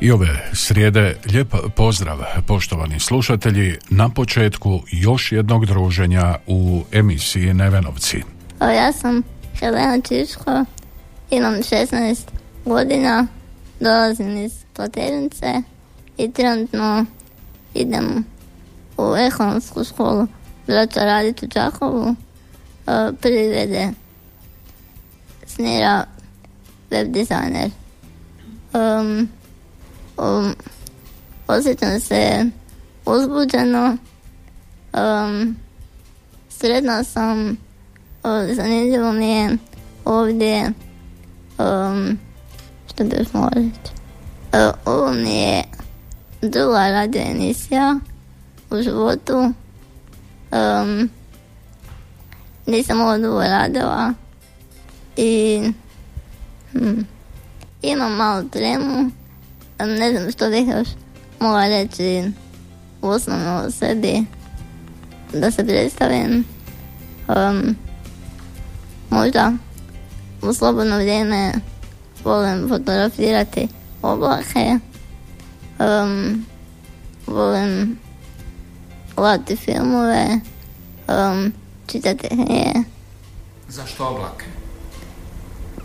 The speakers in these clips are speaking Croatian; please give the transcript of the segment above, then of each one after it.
I ove srijede lijep pozdrav poštovani slušatelji na početku još jednog druženja u emisiji Nevenovci. Ja sam Helena Čiško, imam 16 godina, dolazim iz Platernice i trenutno idem u ekonomsku školu braća raditi u Čakovu, privede smjera web dizajner. Um, um, osjećam se uzbuđeno, um, sretna sam, o, zanimljivo mi je ovdje, um, što bi još reći, E, ovo mi je druga radio emisija u životu, um, nisam ovo dugo radila i hm, imam malo tremu, ne znam što bih još mogla reći osnovno o sebi, da se predstavim. Um, možda u slobodno vrijeme volim fotografirati oblake, um, volim gledati filmove, um, čitati knjige. Zašto oblake?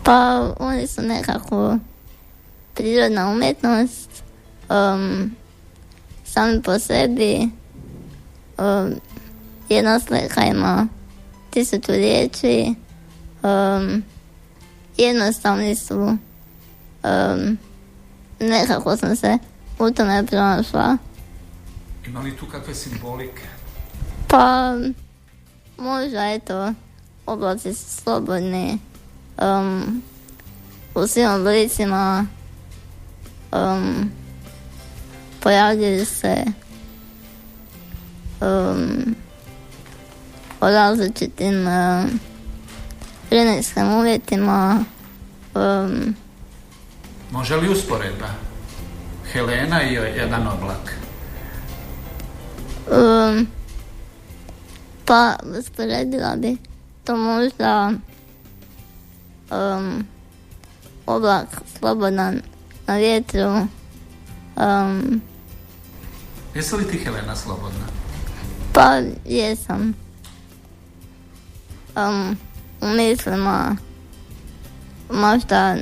Pa oni su nekako prirodna umjetnost, um, sami po sebi, um, jedna slika ima tisuću riječi, um, jednostavni su, um, nekako sam se u tome pronašla. Ima li tu kakve simbolike? Pa, možda eto, oblaci su slobodni, um, u svim oblicima, um, pojavljuju se um, o različitim um, vremenskim uvjetima, um, Može li usporedba? Helena i jedan oblak. Um, pa usporedila bi to možda um, oblak slobodan na vjetru. Um, Jesi li ti Helena slobodna? pa jesam. Um, u mislima možda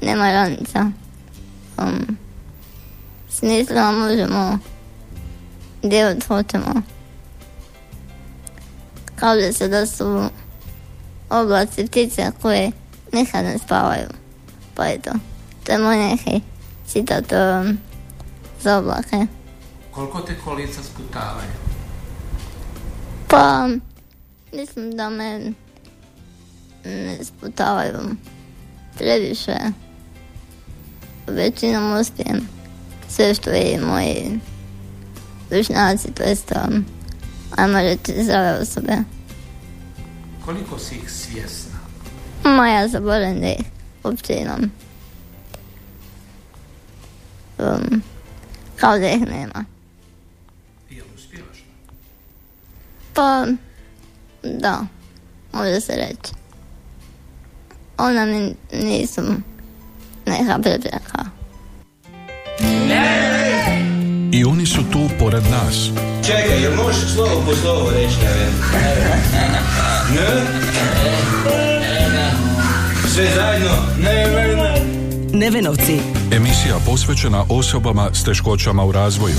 nema granica. Um, s mislima možemo gdje hoćemo. Kaže se da su oblaci ptice koje nikad ne spavaju. Pa eto, to je moj neki citat um, za oblake. Koliko te kolica sputavaju? Pa, mislim da me ne sputavaju previše. Većinom uspijem sve što je moji vršnjaci, to jest, um, ajmo reći, zdrave osobe. Koliko si ih svjesna? Ma ja zaboravim da ih uopće imam. Um, kao da ih nema. I jel uspijevaš? Pa, da, može se reći. Ona mi nisu neka prepreka. I oni su tu pored nas. Čekaj, jel možeš slovo po slovo reći ne? Ne? Sve zajedno? Ne, ne, ne. Nevenovci. Emisija posvećena osobama s teškoćama u razvoju.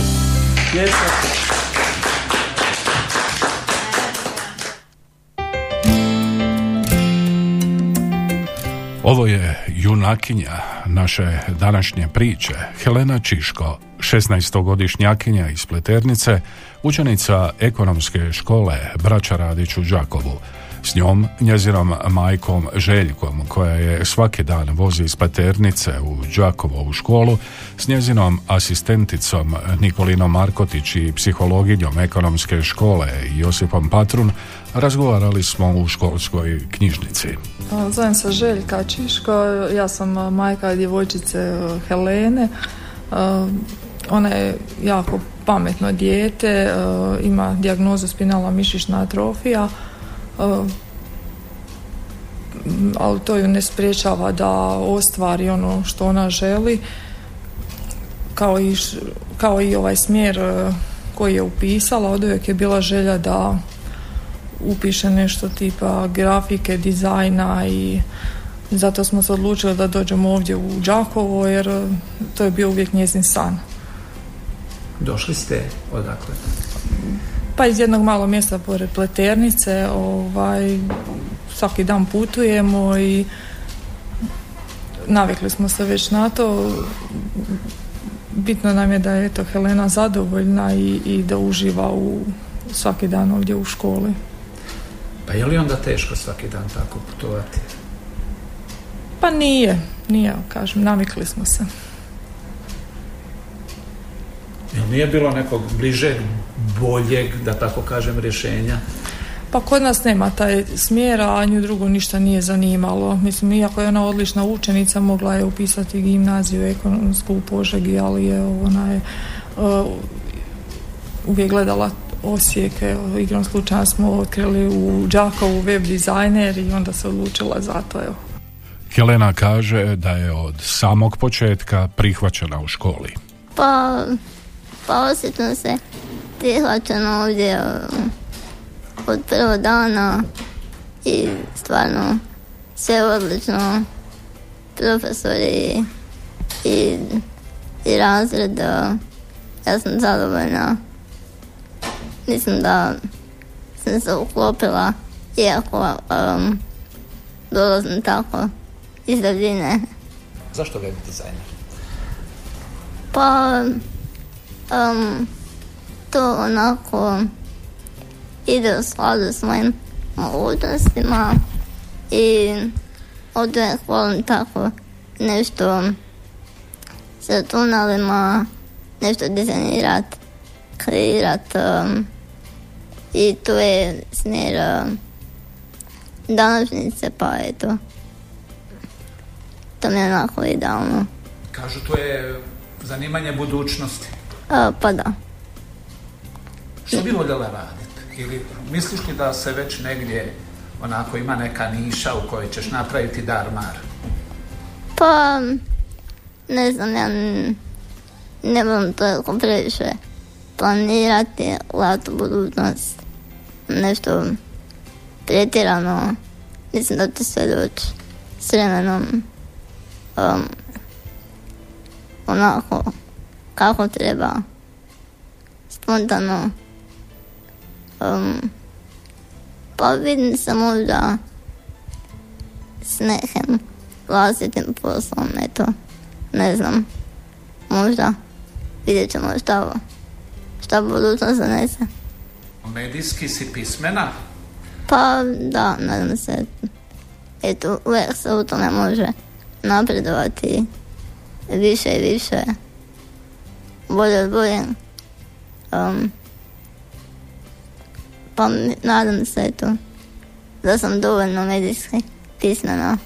Ovo je junakinja naše današnje priče, Helena Čiško, 16-godišnjakinja iz Pleternice, učenica ekonomske škole Braća Radić u Đakovu. S njom, njezinom majkom Željkom, koja je svaki dan vozi iz Paternice u Đakovo u školu, s njezinom asistenticom Nikolinom Markotić i psihologinjom ekonomske škole Josipom Patrun, razgovarali smo u školskoj knjižnici. Zovem se Željka Čiško, ja sam majka djevojčice Helene. Ona je jako pametno dijete, ima dijagnozu spinalna mišićna atrofija ali to ju ne spriječava da ostvari ono što ona želi kao i, kao i ovaj smjer e, koji je upisala od uvijek je bila želja da upiše nešto tipa grafike, dizajna i zato smo se odlučili da dođemo ovdje u Đakovo jer e, to je bio uvijek njezin san. Došli ste odakle? Pa iz jednog malog mjesta pored Pleternice, ovaj, svaki dan putujemo i navikli smo se već na to. Bitno nam je da je to Helena zadovoljna i, i da uživa u svaki dan ovdje u školi. Pa je li onda teško svaki dan tako putovati? Pa nije, nije, kažem, navikli smo se. Jel nije bilo nekog bližeg, boljeg, da tako kažem, rješenja? Pa kod nas nema taj smjera, a nju drugo ništa nije zanimalo. Mislim, iako je ona odlična učenica, mogla je upisati gimnaziju ekonomsku u Požegi, ali je ona je uh, uvijek gledala Osijek, igrom slučaja smo otkrili u Đakovu web dizajner i onda se odlučila za to. Evo. Helena kaže da je od samog početka prihvaćena u školi. Pa pa osjećam se prihvaćeno ovdje od prvog dana i stvarno sve odlično. Profesori i, i razred ja sam zadovoljna. Mislim da sam se uklopila iako um, dolazim tako iz daljine. Zašto web dizajner? Pa um, to onako ide u skladu s mojim mogućnostima i od uvijek volim tako nešto s računalima, nešto dizajnirat, kreirat um, i to je smjer um, današnjice pa eto to mi je onako idealno. Kažu to je zanimanje budućnosti. A, pa da. Što bi voljela raditi? Ili misliš li da se već negdje onako ima neka niša u kojoj ćeš napraviti darmar? Pa, ne znam, ja ne mogu toliko previše planirati latu budućnost. Nešto pretjerano. Mislim da će sve doći s vremenom um, onako kako treba. Spontano. Um, pa vidim se možda s nekim vlastitim poslom, eto, ne znam, možda vidjet ćemo šta, šta budućnost zanese. Medijski si pismena? Pa da, nadam se, eto, uvijek se u tome može napredovati više i više bolje od bolje. Um, pa nadam se eto, da sam dovoljno medijski pismena.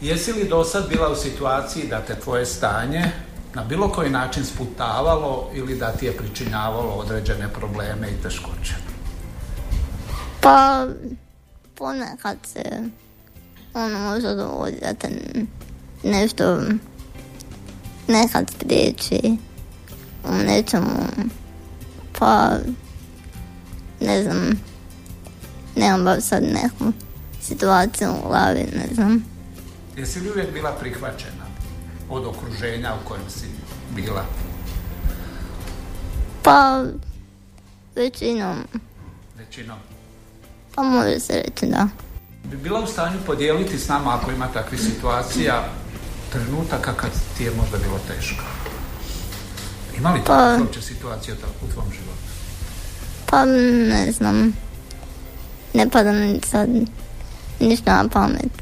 Jesi li do sad bila u situaciji da te tvoje stanje na bilo koji način sputavalo ili da ti je pričinjavalo određene probleme i teškoće? Pa ponekad se ono može dovoditi da te nešto nekad spriječi u nečemu, pa ne znam, nemam baš sad neku situaciju u glavi, ne znam. Jesi li uvijek bila prihvaćena od okruženja u kojem si bila? Pa, većinom. Većinom. Pa može se reći da. Bi bila u stanju podijeliti s nama ako ima takvih situacija trenutaka kad ti je možda bilo teško? Ima li Pa- uopće situacija u tvom životu? Pa ne znam. Ne pada mi sad ništa na pamet.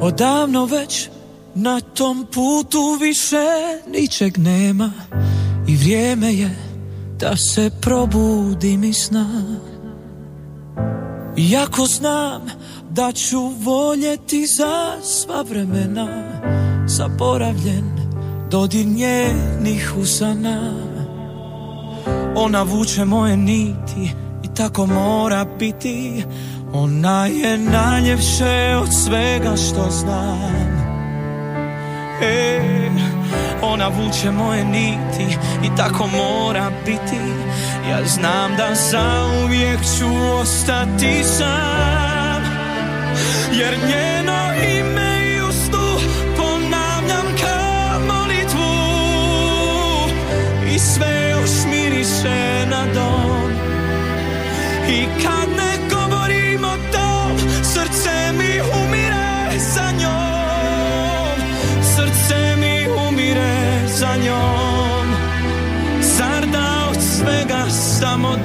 Odavno već na tom putu više ničeg nema I vrijeme je da se probudim iz sna. Iako znam da ću voljeti za sva vremena Zaboravljen dodir njenih usana. Ona vuče moje niti i tako mora biti. Ona je najljepše od svega što znam. E, Ona vuče moje niti i tako mora biti. Ja znam da zauvijek ću ostati sam Jer njeno ime i ustu ponavljam kao molitvu. I sve još miriše na dom. I kad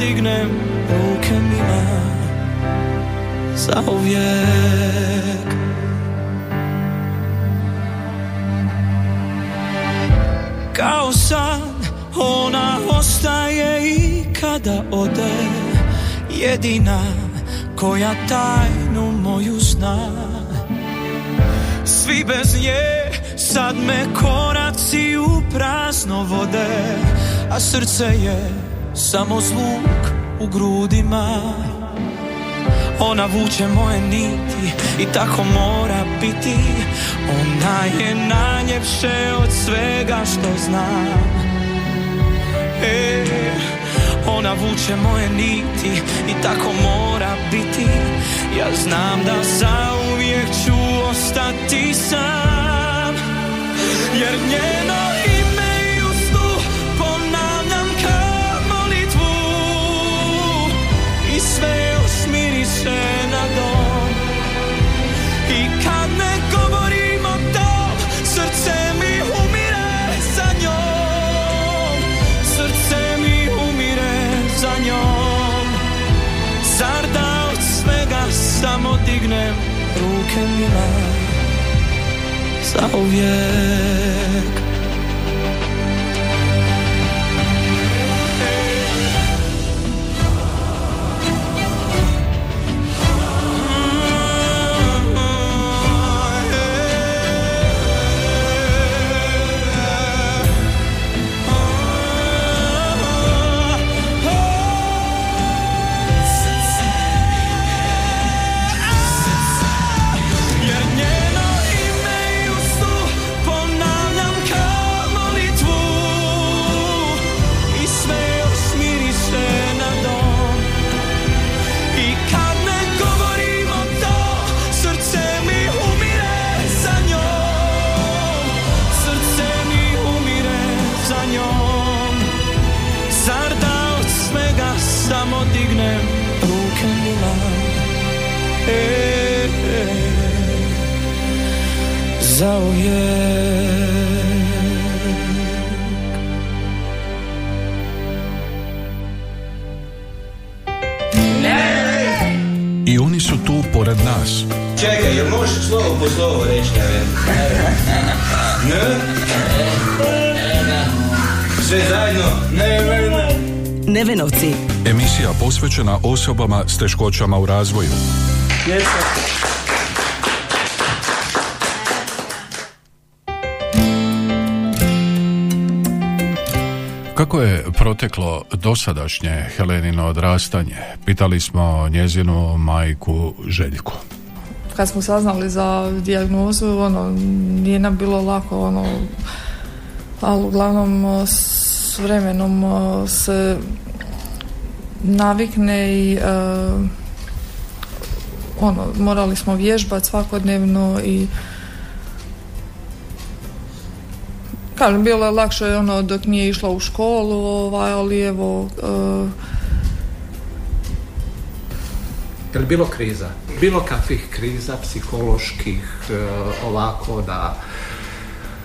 samo dignem ruke Za uvijek Kao san ona ostaje i kada ode. Jedina koja tajnu moju zna. Svi bez nje sad me koraci u prazno vode A srce je samo zvuk u grudima. Ona vuče moje niti i tako mora biti. Ona je najljepše od svega što znam. E, ona vuče moje niti i tako mora biti. Ja znam da zauvijek ću ostati sam Jer njeno miriše na dom. I kad ne govorim o tom Srce mi umire za njom Srce mi umire za njom Zar od svega samo dignem ruke mila Za uvijek I oni su tu pored nas. Čekaj, jel možeš slovo po slovo reći, ne? Ne? Sve zajedno? Ne, ne, ne. Nevenovci. Emisija posvećena osobama s teškoćama u razvoju. Kako je proteklo dosadašnje Helenino odrastanje? Pitali smo njezinu majku Željku. kad smo saznali za dijagnozu, ono, nije nam bilo lako, ono, ali uglavnom s vremenom se navikne i e, ono, morali smo vježbati svakodnevno i kažem, bilo je lakše ono dok nije išla u školu, ovaj, ali evo, uh, Je bilo kriza? Bilo kakvih kriza, psiholoških, e, ovako da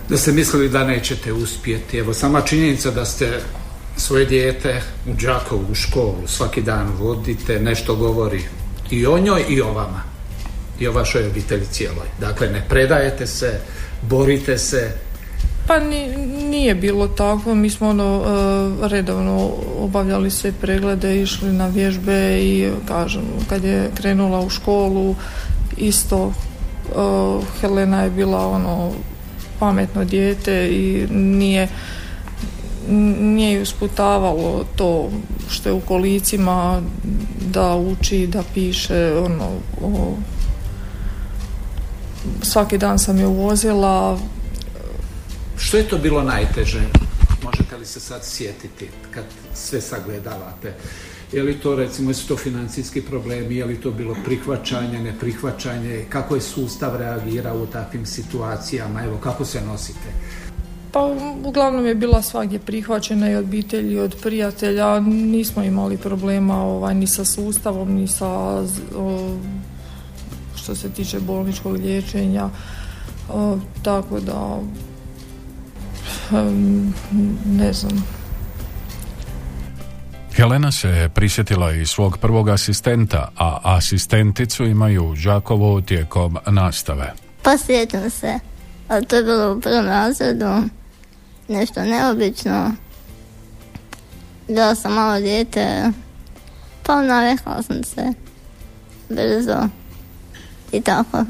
da ste mislili da nećete uspjeti. Evo, sama činjenica da ste svoje dijete u Đakovu u školu svaki dan vodite, nešto govori i o njoj i o vama. I o vašoj obitelji cijeloj. Dakle, ne predajete se, borite se, Pa ni, nije bilo tako, mi smo ono e, redovno obavljali sve preglede, išli na vježbe i kažem, kad je krenula u školu isto e, Helena je bila ono pametno dijete i nije nije ju sputavalo to što je u kolicima da uči, da piše ono o, svaki dan sam je vozila Što je to bilo najteže? Možete li se sad sjetiti kad sve sagledavate? Je li to recimo, jesu to financijski problemi, je li to bilo prihvaćanje, neprihvaćanje, kako je sustav reagirao u takvim situacijama, evo kako se nosite? Pa uglavnom je bila svagdje prihvaćena i od obitelji i od prijatelja. Nismo imali problema ovaj, ni sa sustavom, ni sa o, što se tiče bolničkog liječenja. O, tako da ne znam. Helena se prisjetila i svog prvog asistenta, a asistenticu imaju u Đakovu tijekom nastave. Pa sjećam se, ali to je bilo u prvom razredu, nešto neobično. Bila sam malo dijete, pa navikla sam se brzo i tako.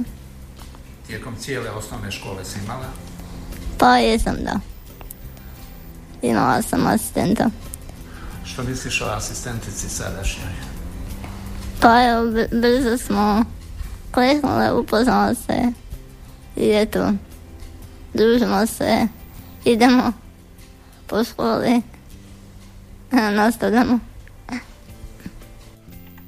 Tijekom cijele osnovne škole si imala? Pa jesam da. Imala sam asistenta. Što misliš o asistentici sadašnjoj? Pa evo, br- brzo smo kliknule, upoznala se i eto, družimo se, idemo po školi, nastavljamo.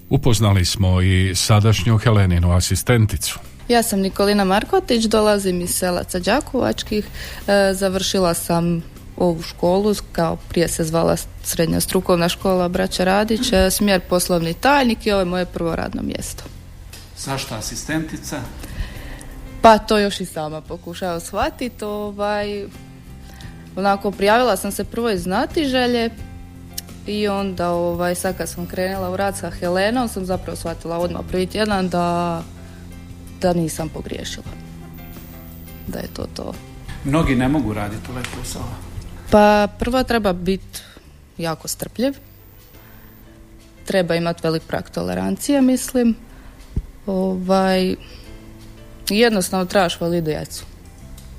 Upoznali smo i sadašnju Heleninu asistenticu. Ja sam Nikolina Markotić, dolazim iz selaca Đakovačkih. E, završila sam ovu školu, kao prije se zvala srednja strukovna škola Braća Radić, e, smjer poslovni tajnik i ovo je moje prvo radno mjesto. Zašto asistentica? Pa to još i sama pokušavam shvatiti. Ovaj, onako, prijavila sam se prvo iz znatiželje i onda ovaj, sad kad sam krenula u rad sa Helenom sam zapravo shvatila odmah prvi tjedan da, da nisam pogriješila. Da je to to. Mnogi ne mogu raditi ovaj posao. Pa prvo treba biti jako strpljiv. Treba imati velik prag tolerancije, mislim. Ovaj, jednostavno trebaš djecu.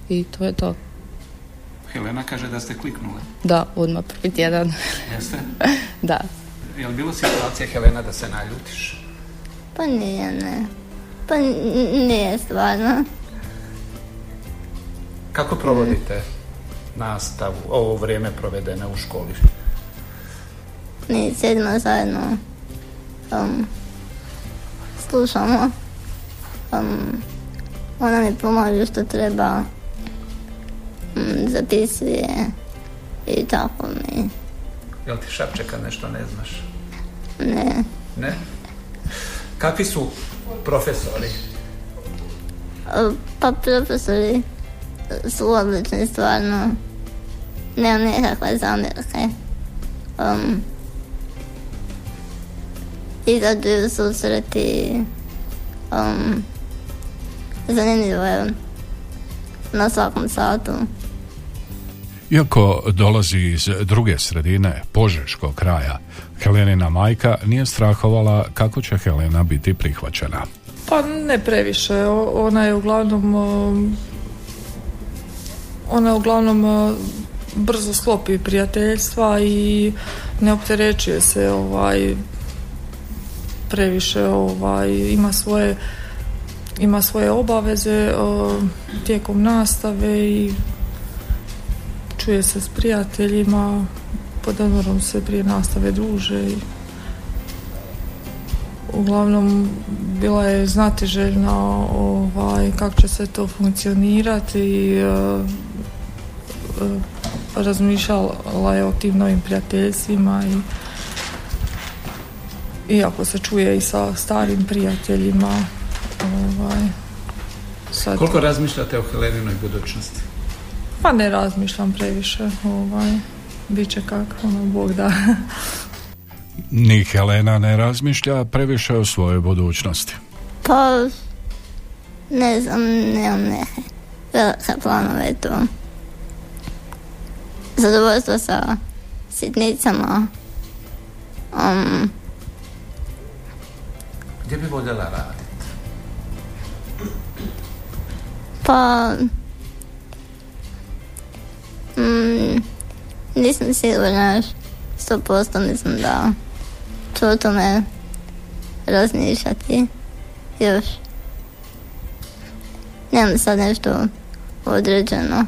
I to je to. Helena kaže da ste kliknule. Da, odmah prvi tjedan. Jeste? da. Je li bilo situacija, Helena, da se naljutiš? Pa nije, ne. Pa nije stvarno. Kako provodite nastavu, ovo vrijeme provedene u školi? Mi sjedimo zajedno, um, slušamo, um, ona mi pomaže što treba, zapisuje i tako mi, Jel ti šapče kad nešto ne znaš? ne, Ne? Kakvi su profesori? Pa profesori su odlični stvarno, nema nekakve zamjerke. Um, izađuju susreti, um, zanimljivo je na svakom satu. Iako dolazi iz druge sredine, požeškog kraja, Helenina majka nije strahovala kako će Helena biti prihvaćena. Pa ne previše, ona je uglavnom ona uglavnom brzo sklopi prijateljstva i ne opterećuje se ovaj previše ovaj ima svoje ima svoje obaveze tijekom nastave i čuje se s prijateljima pod odmorom se prije nastave druže i uglavnom bila je znatiželjna ovaj, kako će se to funkcionirati i e, razmišljala je o tim novim prijateljstvima i iako se čuje i sa starim prijateljima ovaj, sad... Koliko razmišljate o Heleninoj budućnosti? Pa ne razmišljam previše ovaj, bit će kako ono, Bog da. Ni Helena ne razmišlja previše o svojoj budućnosti. Pa ne znam, nemam neke velike planove tu zadovoljstvo sa sitnicama um, gdje bi voljela raditi? Pa... Mm, nisam sigurna sto posto mislim da ću o tome razmišljati još. Nemam sad nešto određeno.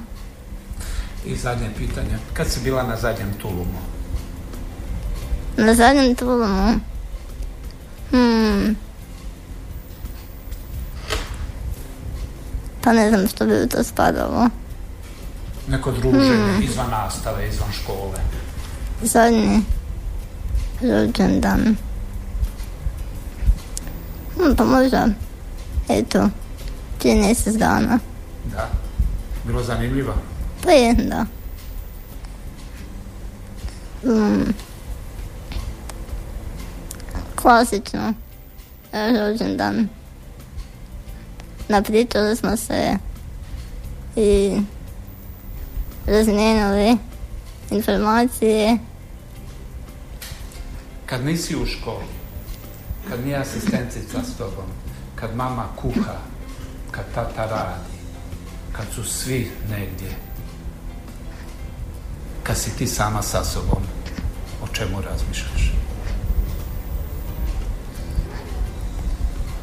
I zadnje pitanje, kad si bila na zadnjem tulumu? Na zadnjem tulumu? Hmm, Pa ne znam što bi u to spadalo. Neko druženje, hmm. izvan nastave, izvan škole. Zadnji rođendan. Hmm, pa možda, eto, prije mjesec dana. Da, bilo zanimljivo? Pa je, da. Hmm. Klasično, rođendan napričali smo se i razmijenili informacije. Kad nisi u školi, kad nije asistencica s tobom, kad mama kuha, kad tata radi, kad su svi negdje, kad si ti sama sa sobom, o čemu razmišljaš?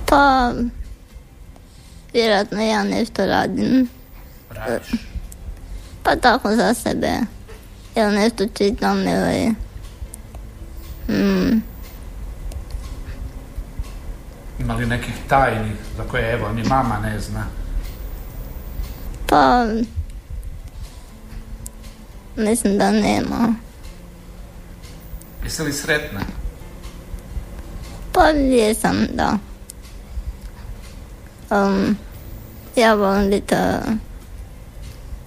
Pa, vjerojatno ja nešto radim. Radiš? Pa tako za sebe. Ili nešto čitam ili... Mm. Ima li nekih tajni za koje evo ni mama ne zna? Pa... Mislim da nema. Jesi li sretna? Pa jesam, da. Um, ja volim biti uh,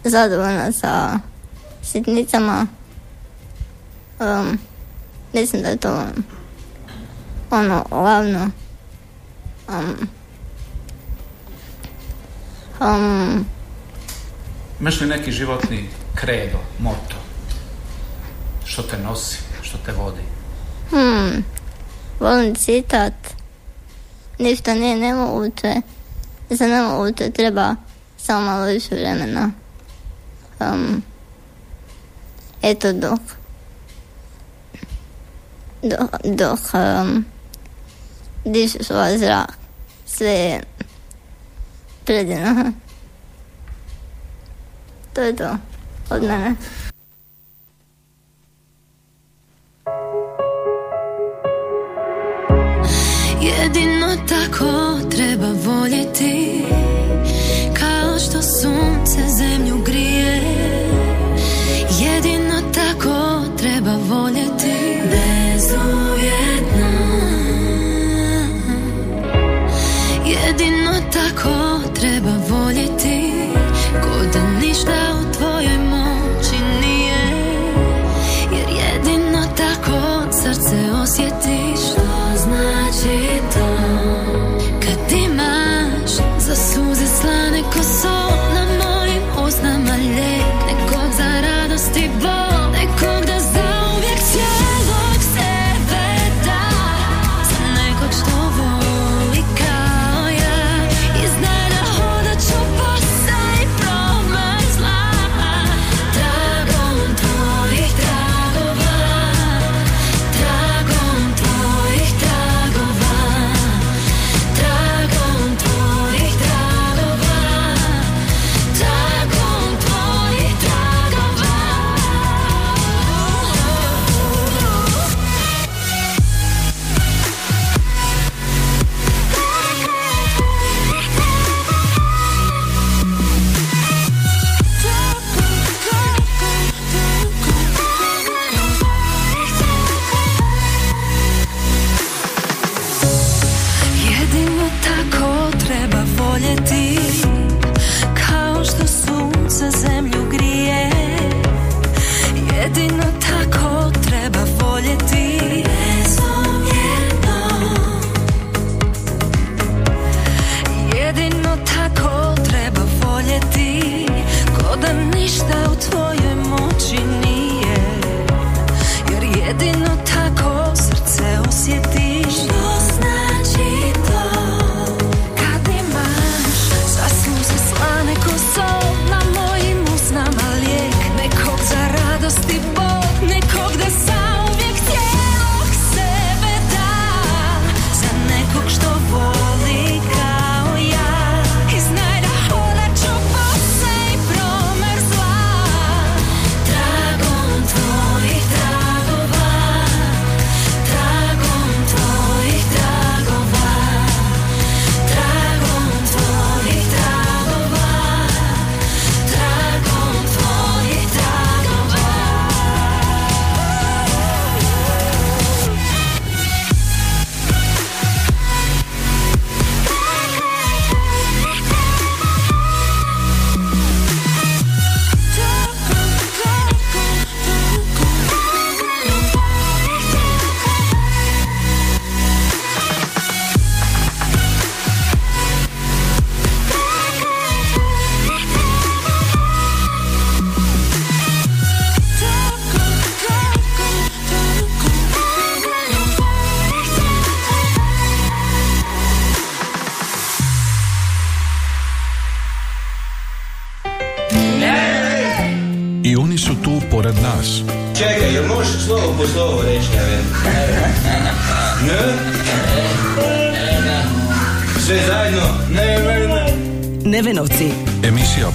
zadovoljna sa sitnicama. Um, mislim da je to ono glavno. Um, um, Imaš li neki životni kredo, moto? Što te nosi, što te vodi? Hmm, volim citat. Ništa nije nemoguće za to treba samo malo više vremena. Um, eto dok dok, dok um, dišeš ovaj zrak sve je predivno. To je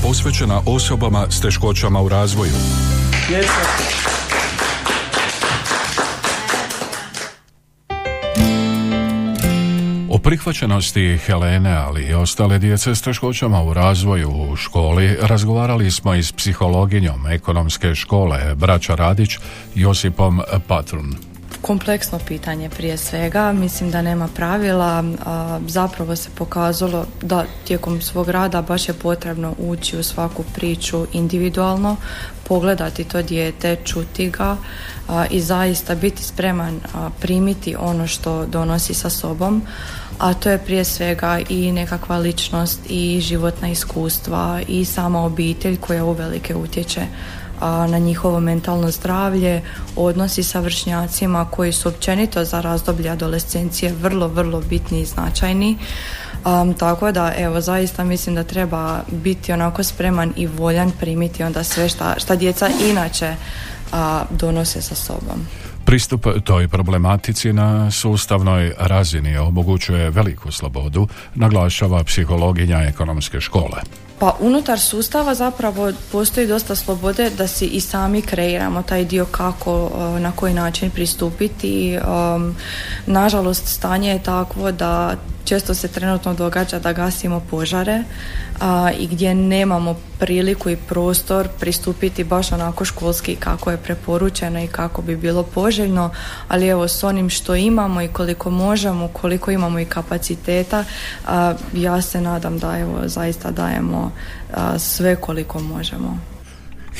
posvećena osobama s teškoćama u razvoju. O prihvaćenosti Helene, ali i ostale djece s teškoćama u razvoju u školi razgovarali smo i s psihologinjom ekonomske škole Braća Radić Josipom Patrun. Kompleksno pitanje prije svega, mislim da nema pravila, zapravo se pokazalo da tijekom svog rada baš je potrebno ući u svaku priču individualno, pogledati to dijete, čuti ga i zaista biti spreman primiti ono što donosi sa sobom, a to je prije svega i nekakva ličnost i životna iskustva i sama obitelj koja uvelike utječe na njihovo mentalno zdravlje, odnosi sa vršnjacima koji su općenito za razdoblje adolescencije vrlo, vrlo bitni i značajni. Um, tako da, evo, zaista mislim da treba biti onako spreman i voljan primiti onda sve šta, šta djeca inače a, donose sa sobom. Pristup toj problematici na sustavnoj razini omogućuje veliku slobodu, naglašava psihologinja ekonomske škole. Pa unutar sustava zapravo postoji dosta slobode da si i sami kreiramo taj dio kako, uh, na koji način pristupiti. Um, nažalost, stanje je takvo da često se trenutno događa da gasimo požare a, i gdje nemamo priliku i prostor pristupiti baš onako školski kako je preporučeno i kako bi bilo poželjno, ali evo s onim što imamo i koliko možemo, koliko imamo i kapaciteta, ja se nadam da evo zaista dajemo a, sve koliko možemo.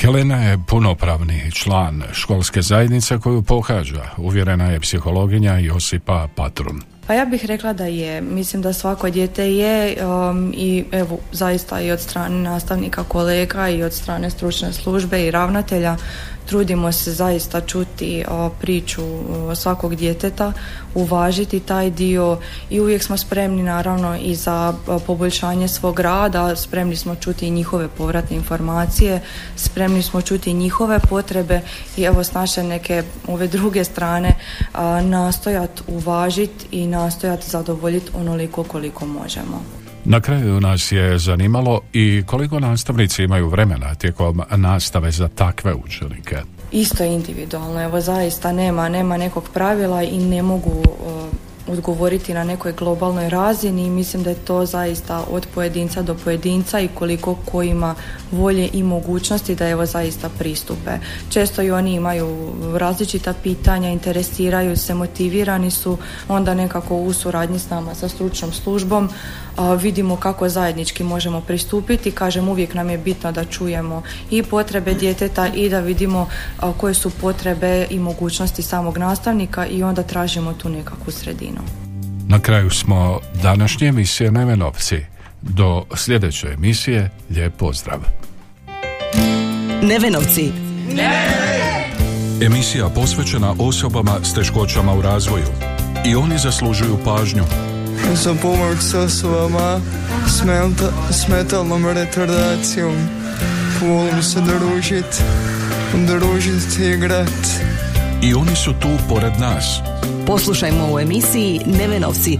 Helena je punopravni član školske zajednice koju pohađa, uvjerena je psihologinja Josipa Patrun. Pa ja bih rekla da je, mislim da svako dijete je um, i evo zaista i od strane nastavnika kolega i od strane stručne službe i ravnatelja trudimo se zaista čuti priču svakog djeteta, uvažiti taj dio i uvijek smo spremni naravno i za poboljšanje svog rada, spremni smo čuti i njihove povratne informacije, spremni smo čuti njihove potrebe i evo s naše neke ove druge strane nastojat uvažiti i nastojat zadovoljiti onoliko koliko možemo. Na kraju nas je zanimalo i koliko nastavnici imaju vremena tijekom nastave za takve učenike. Isto je individualno, evo zaista nema, nema nekog pravila i ne mogu uh, odgovoriti na nekoj globalnoj razini i mislim da je to zaista od pojedinca do pojedinca i koliko ko ima volje i mogućnosti da evo zaista pristupe. Često i oni imaju različita pitanja, interesiraju se, motivirani su, onda nekako u suradnji s nama sa stručnom službom vidimo kako zajednički možemo pristupiti. Kažem, uvijek nam je bitno da čujemo i potrebe djeteta i da vidimo koje su potrebe i mogućnosti samog nastavnika i onda tražimo tu nekakvu sredinu. Na kraju smo današnje emisije Nevenovci. Do sljedeće emisije, lijep pozdrav. Nevenovci. Emisija posvećena osobama s teškoćama u razvoju. I oni zaslužuju pažnju. Za pomoć s osobama s metalnom retardacijom. Volim se družit, družit i igrat. I oni su tu pored nas. Poslušajmo u emisiji Nevenovci.